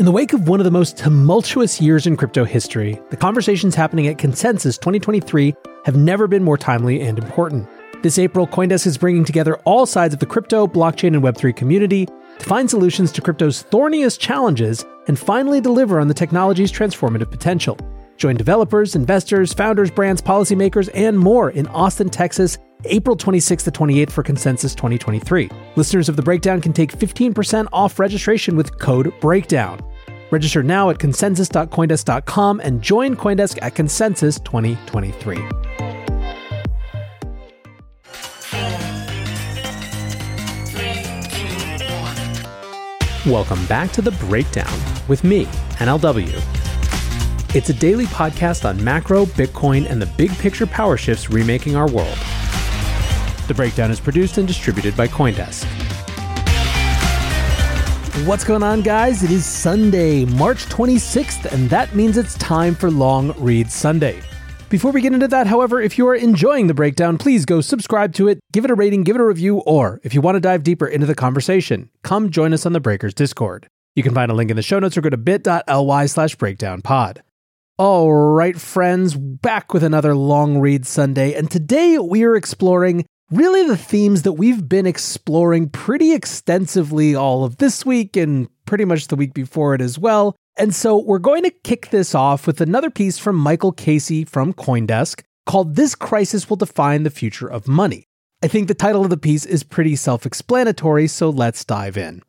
In the wake of one of the most tumultuous years in crypto history, the conversations happening at Consensus 2023 have never been more timely and important. This April, Coindesk is bringing together all sides of the crypto, blockchain, and Web3 community to find solutions to crypto's thorniest challenges and finally deliver on the technology's transformative potential. Join developers, investors, founders, brands, policymakers, and more in Austin, Texas, April 26th to 28th for Consensus 2023. Listeners of The Breakdown can take 15% off registration with code BREAKDOwn. Register now at consensus.coindesk.com and join Coindesk at Consensus 2023. Welcome back to The Breakdown with me, NLW. It's a daily podcast on macro, Bitcoin, and the big picture power shifts remaking our world. The Breakdown is produced and distributed by Coindesk. What's going on, guys? It is Sunday, March 26th, and that means it's time for Long Read Sunday. Before we get into that, however, if you are enjoying the breakdown, please go subscribe to it, give it a rating, give it a review, or if you want to dive deeper into the conversation, come join us on the Breakers Discord. You can find a link in the show notes or go to bit.ly slash breakdownpod. All right, friends, back with another long read Sunday, and today we are exploring really the themes that we've been exploring pretty extensively all of this week and pretty much the week before it as well. And so we're going to kick this off with another piece from Michael Casey from Coindesk called This Crisis Will Define the Future of Money. I think the title of the piece is pretty self explanatory, so let's dive in.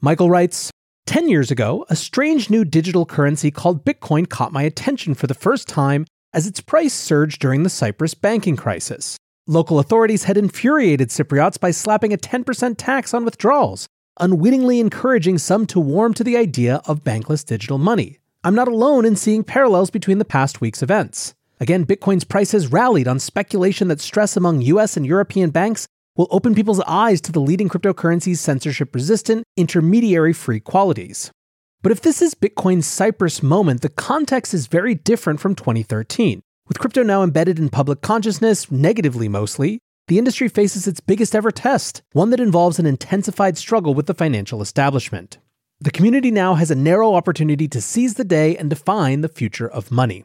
Michael writes 10 years ago, a strange new digital currency called Bitcoin caught my attention for the first time as its price surged during the Cyprus banking crisis. Local authorities had infuriated Cypriots by slapping a 10% tax on withdrawals, unwittingly encouraging some to warm to the idea of bankless digital money. I'm not alone in seeing parallels between the past week's events. Again, Bitcoin's price has rallied on speculation that stress among US and European banks will open people's eyes to the leading cryptocurrency's censorship resistant, intermediary free qualities. But if this is Bitcoin's Cyprus moment, the context is very different from 2013. With crypto now embedded in public consciousness, negatively mostly, the industry faces its biggest ever test, one that involves an intensified struggle with the financial establishment. The community now has a narrow opportunity to seize the day and define the future of money.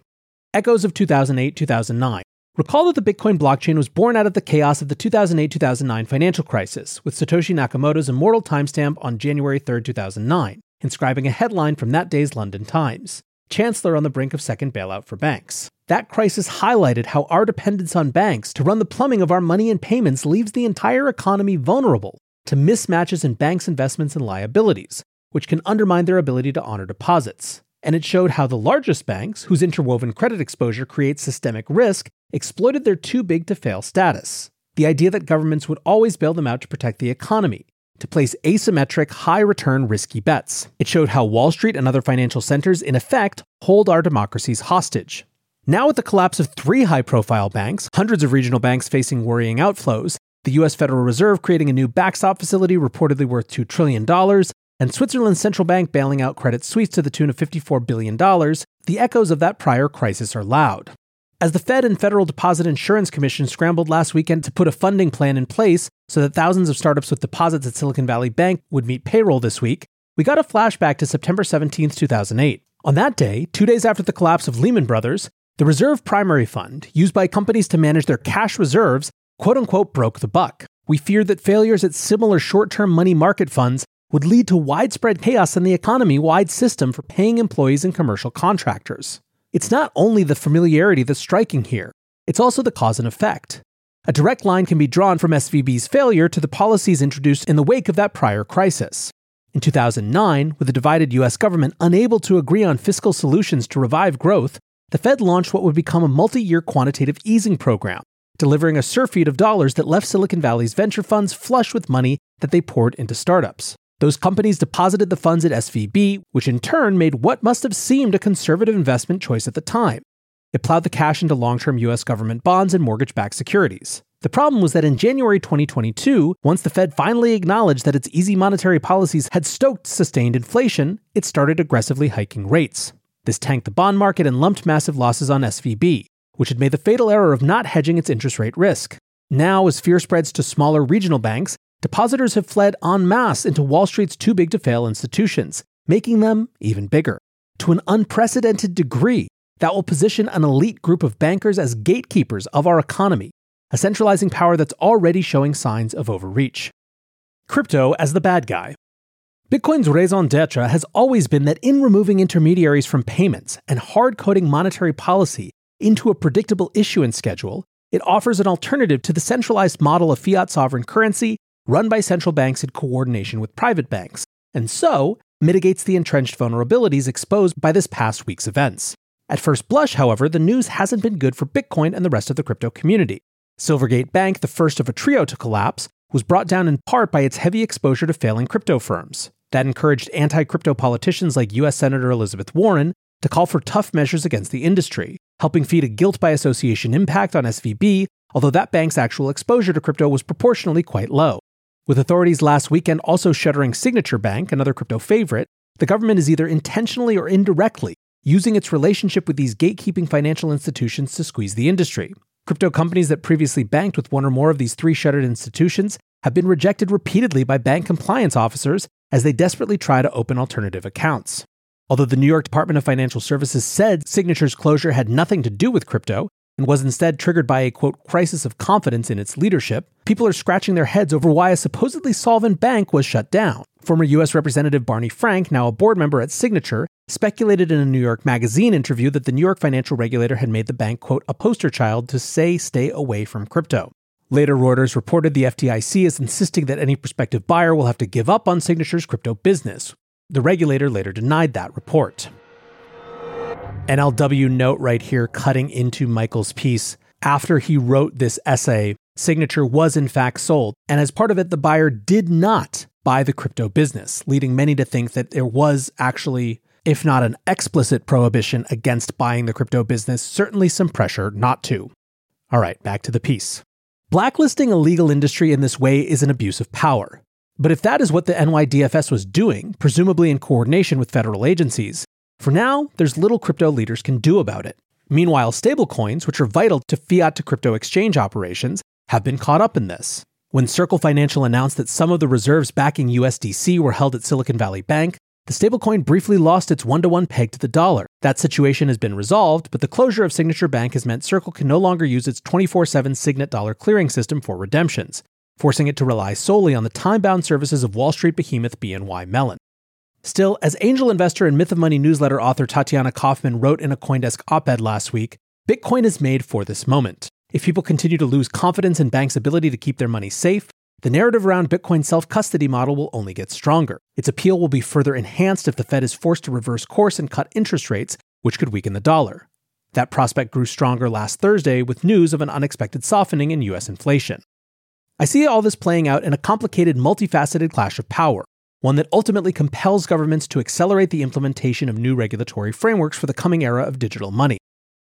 Echoes of 2008 2009. Recall that the Bitcoin blockchain was born out of the chaos of the 2008 2009 financial crisis, with Satoshi Nakamoto's immortal timestamp on January 3, 2009, inscribing a headline from that day's London Times Chancellor on the brink of second bailout for banks. That crisis highlighted how our dependence on banks to run the plumbing of our money and payments leaves the entire economy vulnerable to mismatches in banks' investments and liabilities, which can undermine their ability to honor deposits. And it showed how the largest banks, whose interwoven credit exposure creates systemic risk, exploited their too big to fail status. The idea that governments would always bail them out to protect the economy, to place asymmetric, high return, risky bets. It showed how Wall Street and other financial centers, in effect, hold our democracies hostage. Now, with the collapse of three high profile banks, hundreds of regional banks facing worrying outflows, the US Federal Reserve creating a new backstop facility reportedly worth $2 trillion, and Switzerland's central bank bailing out Credit Suisse to the tune of $54 billion, the echoes of that prior crisis are loud. As the Fed and Federal Deposit Insurance Commission scrambled last weekend to put a funding plan in place so that thousands of startups with deposits at Silicon Valley Bank would meet payroll this week, we got a flashback to September 17, 2008. On that day, two days after the collapse of Lehman Brothers, the reserve primary fund, used by companies to manage their cash reserves, quote unquote broke the buck. We feared that failures at similar short term money market funds would lead to widespread chaos in the economy wide system for paying employees and commercial contractors. It's not only the familiarity that's striking here, it's also the cause and effect. A direct line can be drawn from SVB's failure to the policies introduced in the wake of that prior crisis. In 2009, with the divided US government unable to agree on fiscal solutions to revive growth, the Fed launched what would become a multi year quantitative easing program, delivering a surfeit of dollars that left Silicon Valley's venture funds flush with money that they poured into startups. Those companies deposited the funds at SVB, which in turn made what must have seemed a conservative investment choice at the time. It plowed the cash into long term US government bonds and mortgage backed securities. The problem was that in January 2022, once the Fed finally acknowledged that its easy monetary policies had stoked sustained inflation, it started aggressively hiking rates. This tanked the bond market and lumped massive losses on SVB, which had made the fatal error of not hedging its interest rate risk. Now, as fear spreads to smaller regional banks, depositors have fled en masse into Wall Street's too big to fail institutions, making them even bigger. To an unprecedented degree, that will position an elite group of bankers as gatekeepers of our economy, a centralizing power that's already showing signs of overreach. Crypto as the bad guy. Bitcoin's raison d'etre has always been that in removing intermediaries from payments and hard coding monetary policy into a predictable issuance schedule, it offers an alternative to the centralized model of fiat sovereign currency run by central banks in coordination with private banks, and so mitigates the entrenched vulnerabilities exposed by this past week's events. At first blush, however, the news hasn't been good for Bitcoin and the rest of the crypto community. Silvergate Bank, the first of a trio to collapse, was brought down in part by its heavy exposure to failing crypto firms. That encouraged anti crypto politicians like US Senator Elizabeth Warren to call for tough measures against the industry, helping feed a guilt by association impact on SVB, although that bank's actual exposure to crypto was proportionally quite low. With authorities last weekend also shuttering Signature Bank, another crypto favorite, the government is either intentionally or indirectly using its relationship with these gatekeeping financial institutions to squeeze the industry. Crypto companies that previously banked with one or more of these three shuttered institutions have been rejected repeatedly by bank compliance officers as they desperately try to open alternative accounts. Although the New York Department of Financial Services said Signature's closure had nothing to do with crypto and was instead triggered by a quote crisis of confidence in its leadership, people are scratching their heads over why a supposedly solvent bank was shut down. Former US Representative Barney Frank, now a board member at Signature, speculated in a New York Magazine interview that the New York financial regulator had made the bank, quote, a poster child to say stay away from crypto. Later, Reuters reported the FDIC is insisting that any prospective buyer will have to give up on Signature's crypto business. The regulator later denied that report. NLW note right here, cutting into Michael's piece. After he wrote this essay, Signature was in fact sold, and as part of it, the buyer did not buy the crypto business, leading many to think that there was actually if not an explicit prohibition against buying the crypto business, certainly some pressure not to. All right, back to the piece. Blacklisting a legal industry in this way is an abuse of power. But if that is what the NYDFS was doing, presumably in coordination with federal agencies, for now, there's little crypto leaders can do about it. Meanwhile, stablecoins, which are vital to fiat to crypto exchange operations, have been caught up in this. When Circle Financial announced that some of the reserves backing USDC were held at Silicon Valley Bank, the stablecoin briefly lost its one to one peg to the dollar. That situation has been resolved, but the closure of Signature Bank has meant Circle can no longer use its 24 7 Signet dollar clearing system for redemptions, forcing it to rely solely on the time bound services of Wall Street behemoth BNY Mellon. Still, as angel investor and Myth of Money newsletter author Tatiana Koffman wrote in a Coindesk op ed last week, Bitcoin is made for this moment. If people continue to lose confidence in banks' ability to keep their money safe, the narrative around Bitcoin's self custody model will only get stronger. Its appeal will be further enhanced if the Fed is forced to reverse course and cut interest rates, which could weaken the dollar. That prospect grew stronger last Thursday with news of an unexpected softening in US inflation. I see all this playing out in a complicated, multifaceted clash of power, one that ultimately compels governments to accelerate the implementation of new regulatory frameworks for the coming era of digital money.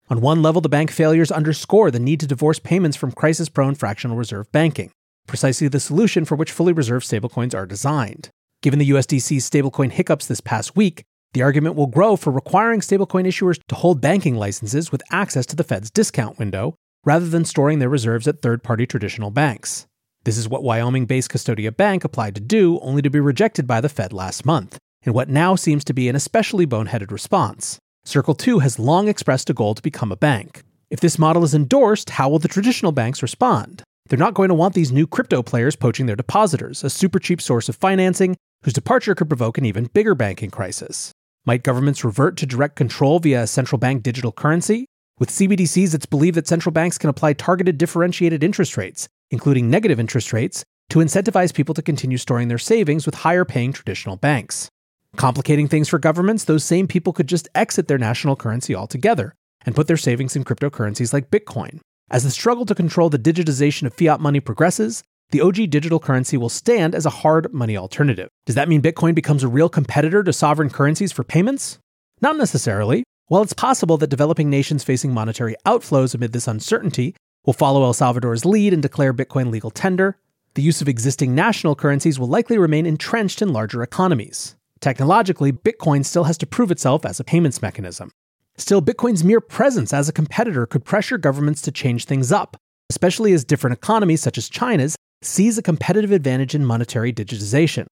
On one level, the bank failures underscore the need to divorce payments from crisis prone fractional reserve banking precisely the solution for which fully reserved stablecoins are designed. Given the USDC's stablecoin hiccups this past week, the argument will grow for requiring stablecoin issuers to hold banking licenses with access to the Fed's discount window, rather than storing their reserves at third party traditional banks. This is what Wyoming based Custodia Bank applied to do, only to be rejected by the Fed last month, in what now seems to be an especially boneheaded response. Circle too has long expressed a goal to become a bank. If this model is endorsed, how will the traditional banks respond? They're not going to want these new crypto players poaching their depositors, a super cheap source of financing whose departure could provoke an even bigger banking crisis. Might governments revert to direct control via a central bank digital currency? With CBDCs, it's believed that central banks can apply targeted differentiated interest rates, including negative interest rates, to incentivize people to continue storing their savings with higher paying traditional banks. Complicating things for governments, those same people could just exit their national currency altogether and put their savings in cryptocurrencies like Bitcoin. As the struggle to control the digitization of fiat money progresses, the OG digital currency will stand as a hard money alternative. Does that mean Bitcoin becomes a real competitor to sovereign currencies for payments? Not necessarily. While it's possible that developing nations facing monetary outflows amid this uncertainty will follow El Salvador's lead and declare Bitcoin legal tender, the use of existing national currencies will likely remain entrenched in larger economies. Technologically, Bitcoin still has to prove itself as a payments mechanism. Still, Bitcoin's mere presence as a competitor could pressure governments to change things up, especially as different economies, such as China's, seize a competitive advantage in monetary digitization.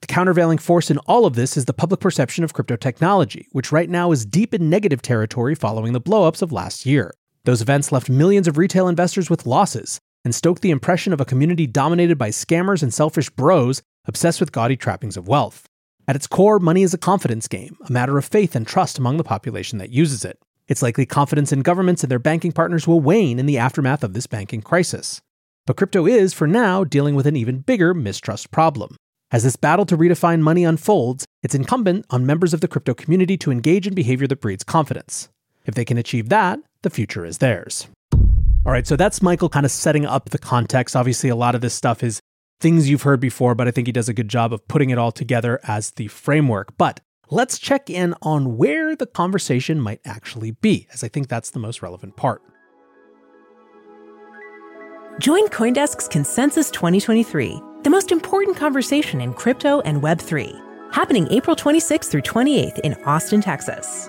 The countervailing force in all of this is the public perception of crypto technology, which right now is deep in negative territory following the blowups of last year. Those events left millions of retail investors with losses and stoked the impression of a community dominated by scammers and selfish bros obsessed with gaudy trappings of wealth. At its core, money is a confidence game, a matter of faith and trust among the population that uses it. It's likely confidence in governments and their banking partners will wane in the aftermath of this banking crisis. But crypto is, for now, dealing with an even bigger mistrust problem. As this battle to redefine money unfolds, it's incumbent on members of the crypto community to engage in behavior that breeds confidence. If they can achieve that, the future is theirs. All right, so that's Michael kind of setting up the context. Obviously, a lot of this stuff is things you've heard before, but I think he does a good job of putting it all together as the framework. But let's check in on where the conversation might actually be, as I think that's the most relevant part. Join Coindesk's Consensus 2023, the most important conversation in crypto and Web3, happening April 26th through 28th in Austin, Texas.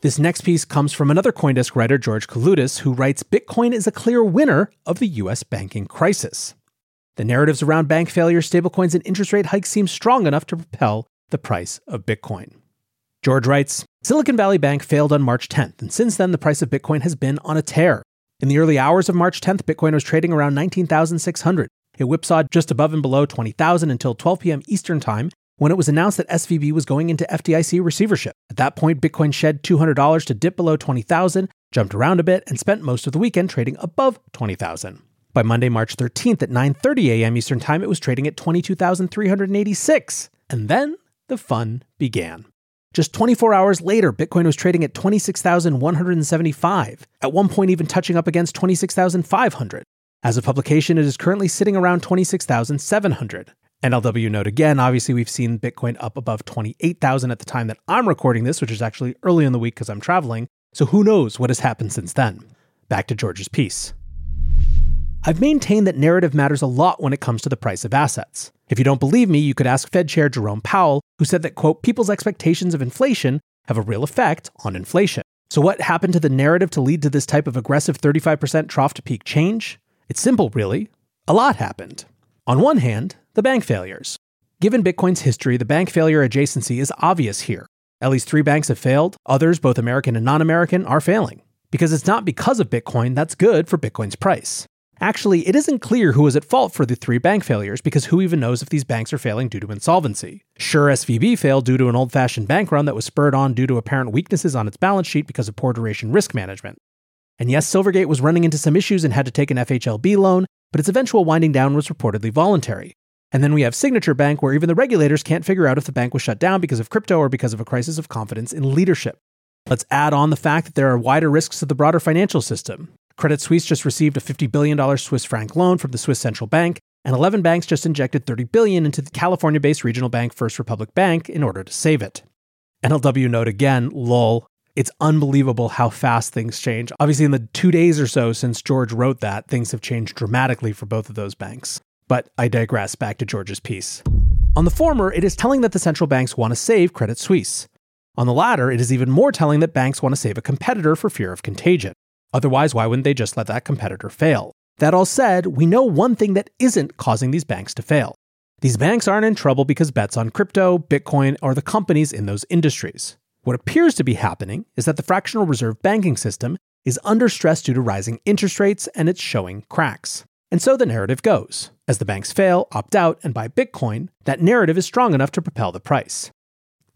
This next piece comes from another Coindesk writer, George Kaloudis, who writes Bitcoin is a clear winner of the US banking crisis. The narratives around bank failures, stablecoins, and interest rate hikes seem strong enough to propel the price of Bitcoin. George writes Silicon Valley Bank failed on March 10th, and since then the price of Bitcoin has been on a tear. In the early hours of March 10th, Bitcoin was trading around 19,600. It whipsawed just above and below 20,000 until 12 p.m. Eastern Time when it was announced that SVB was going into FDIC receivership. At that point, Bitcoin shed $200 to dip below 20,000, jumped around a bit, and spent most of the weekend trading above 20,000. By Monday, March 13th at 9:30 a.m. Eastern Time, it was trading at 22,386. And then the fun began. Just 24 hours later, Bitcoin was trading at 26,175, at one point even touching up against 26,500. As of publication, it is currently sitting around 26,700. NLW note again, obviously, we've seen Bitcoin up above 28,000 at the time that I'm recording this, which is actually early in the week because I'm traveling. So who knows what has happened since then? Back to George's piece. I've maintained that narrative matters a lot when it comes to the price of assets. If you don't believe me, you could ask Fed Chair Jerome Powell, who said that, quote, people's expectations of inflation have a real effect on inflation. So, what happened to the narrative to lead to this type of aggressive 35% trough to peak change? It's simple, really. A lot happened. On one hand, the bank failures. Given Bitcoin's history, the bank failure adjacency is obvious here. At least three banks have failed, others, both American and non American, are failing. Because it's not because of Bitcoin that's good for Bitcoin's price. Actually, it isn't clear who was at fault for the three bank failures because who even knows if these banks are failing due to insolvency? Sure, SVB failed due to an old fashioned bank run that was spurred on due to apparent weaknesses on its balance sheet because of poor duration risk management. And yes, Silvergate was running into some issues and had to take an FHLB loan, but its eventual winding down was reportedly voluntary. And then we have Signature Bank, where even the regulators can't figure out if the bank was shut down because of crypto or because of a crisis of confidence in leadership. Let's add on the fact that there are wider risks to the broader financial system. Credit Suisse just received a $50 billion Swiss franc loan from the Swiss Central Bank, and 11 banks just injected 30 billion into the California-based regional bank First Republic Bank in order to save it. NLW note again, lol. It's unbelievable how fast things change. Obviously, in the two days or so since George wrote that, things have changed dramatically for both of those banks. But I digress back to George's piece. On the former, it is telling that the central banks want to save Credit Suisse. On the latter, it is even more telling that banks want to save a competitor for fear of contagion. Otherwise, why wouldn't they just let that competitor fail? That all said, we know one thing that isn't causing these banks to fail. These banks aren't in trouble because bets on crypto, Bitcoin, or the companies in those industries. What appears to be happening is that the fractional reserve banking system is under stress due to rising interest rates and it's showing cracks. And so the narrative goes. As the banks fail, opt out, and buy Bitcoin, that narrative is strong enough to propel the price.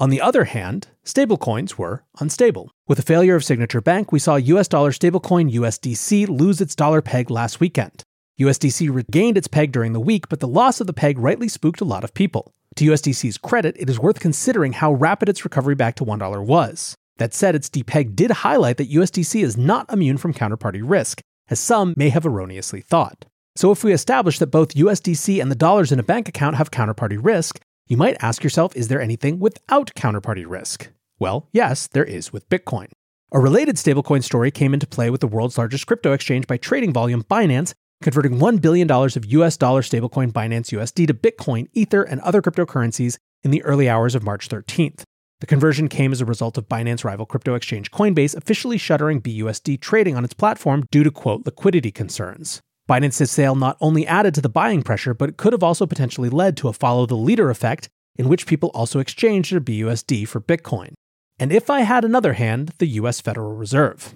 On the other hand, stablecoins were unstable. With the failure of Signature Bank, we saw US dollar stablecoin USDC lose its dollar peg last weekend. USDC regained its peg during the week, but the loss of the peg rightly spooked a lot of people. To USDC's credit, it is worth considering how rapid its recovery back to $1 was. That said, its depeg did highlight that USDC is not immune from counterparty risk, as some may have erroneously thought. So, if we establish that both USDC and the dollars in a bank account have counterparty risk, you might ask yourself is there anything without counterparty risk? Well, yes, there is with Bitcoin. A related stablecoin story came into play with the world's largest crypto exchange by trading volume, Binance, converting $1 billion of US dollar stablecoin Binance USD to Bitcoin, Ether, and other cryptocurrencies in the early hours of March 13th. The conversion came as a result of Binance rival crypto exchange Coinbase officially shuttering BUSD trading on its platform due to quote liquidity concerns. Binance's sale not only added to the buying pressure, but could have also potentially led to a follow the leader effect in which people also exchanged their BUSD for Bitcoin. And if I had another hand, the US Federal Reserve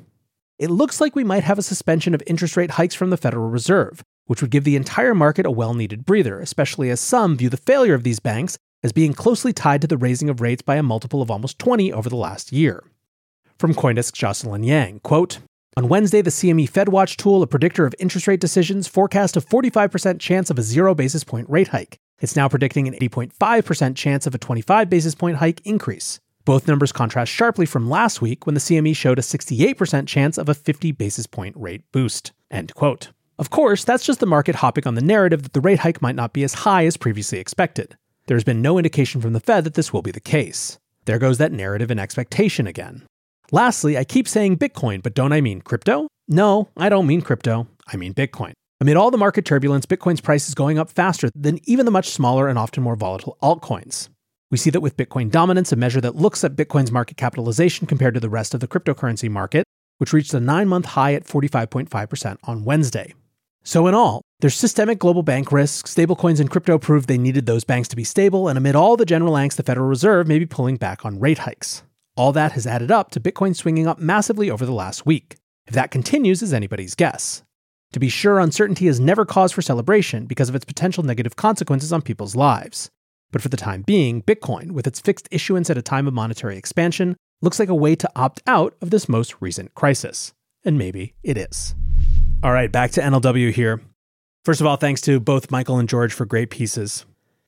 it looks like we might have a suspension of interest rate hikes from the Federal Reserve, which would give the entire market a well needed breather, especially as some view the failure of these banks as being closely tied to the raising of rates by a multiple of almost 20 over the last year. From Coindesk Jocelyn Yang, quote, on Wednesday, the CME FedWatch tool, a predictor of interest rate decisions, forecast a 45% chance of a zero basis point rate hike. It's now predicting an 80.5% chance of a 25 basis point hike increase. Both numbers contrast sharply from last week when the CME showed a 68% chance of a 50 basis point rate boost. End quote. Of course, that's just the market hopping on the narrative that the rate hike might not be as high as previously expected. There's been no indication from the Fed that this will be the case. There goes that narrative and expectation again. Lastly, I keep saying Bitcoin, but don't I mean crypto? No, I don't mean crypto. I mean Bitcoin. Amid all the market turbulence, Bitcoin's price is going up faster than even the much smaller and often more volatile altcoins. We see that with Bitcoin dominance, a measure that looks at Bitcoin's market capitalization compared to the rest of the cryptocurrency market, which reached a nine month high at 45.5% on Wednesday. So, in all, there's systemic global bank risk, stablecoins and crypto proved they needed those banks to be stable, and amid all the general angst, the Federal Reserve may be pulling back on rate hikes. All that has added up to Bitcoin swinging up massively over the last week. If that continues, is anybody's guess. To be sure, uncertainty is never cause for celebration because of its potential negative consequences on people's lives. But for the time being, Bitcoin, with its fixed issuance at a time of monetary expansion, looks like a way to opt out of this most recent crisis. And maybe it is. All right, back to NLW here. First of all, thanks to both Michael and George for great pieces.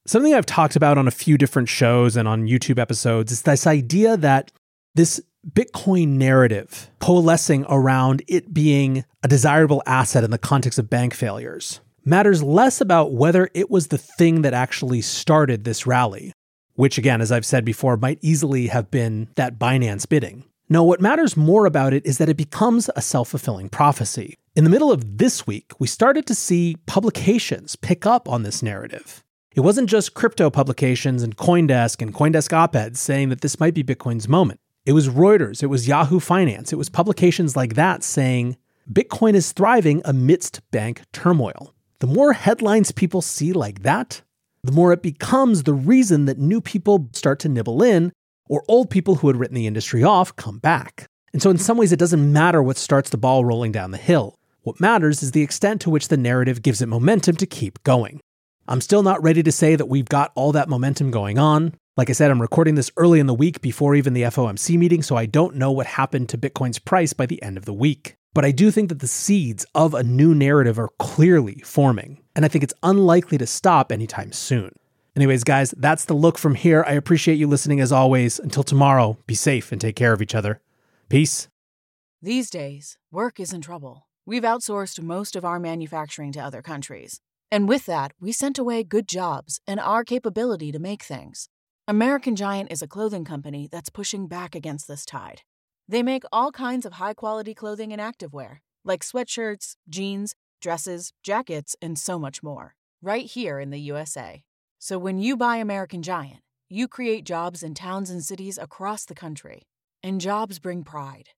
Something I've talked about on a few different shows and on YouTube episodes is this idea that this Bitcoin narrative coalescing around it being a desirable asset in the context of bank failures matters less about whether it was the thing that actually started this rally, which, again, as I've said before, might easily have been that Binance bidding. No, what matters more about it is that it becomes a self fulfilling prophecy. In the middle of this week, we started to see publications pick up on this narrative. It wasn't just crypto publications and Coindesk and Coindesk op eds saying that this might be Bitcoin's moment. It was Reuters, it was Yahoo Finance, it was publications like that saying Bitcoin is thriving amidst bank turmoil. The more headlines people see like that, the more it becomes the reason that new people start to nibble in, or old people who had written the industry off come back. And so, in some ways, it doesn't matter what starts the ball rolling down the hill. What matters is the extent to which the narrative gives it momentum to keep going. I'm still not ready to say that we've got all that momentum going on. Like I said, I'm recording this early in the week before even the FOMC meeting, so I don't know what happened to Bitcoin's price by the end of the week. But I do think that the seeds of a new narrative are clearly forming, and I think it's unlikely to stop anytime soon. Anyways, guys, that's the look from here. I appreciate you listening as always. Until tomorrow, be safe and take care of each other. Peace. These days, work is in trouble. We've outsourced most of our manufacturing to other countries. And with that, we sent away good jobs and our capability to make things. American Giant is a clothing company that's pushing back against this tide. They make all kinds of high quality clothing and activewear, like sweatshirts, jeans, dresses, jackets, and so much more, right here in the USA. So when you buy American Giant, you create jobs in towns and cities across the country. And jobs bring pride,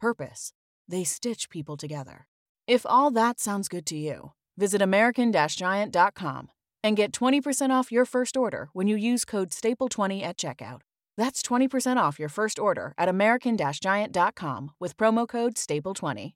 purpose. They stitch people together. If all that sounds good to you, visit American Giant.com and get 20% off your first order when you use code STAPLE20 at checkout. That's 20% off your first order at American Giant.com with promo code STAPLE20.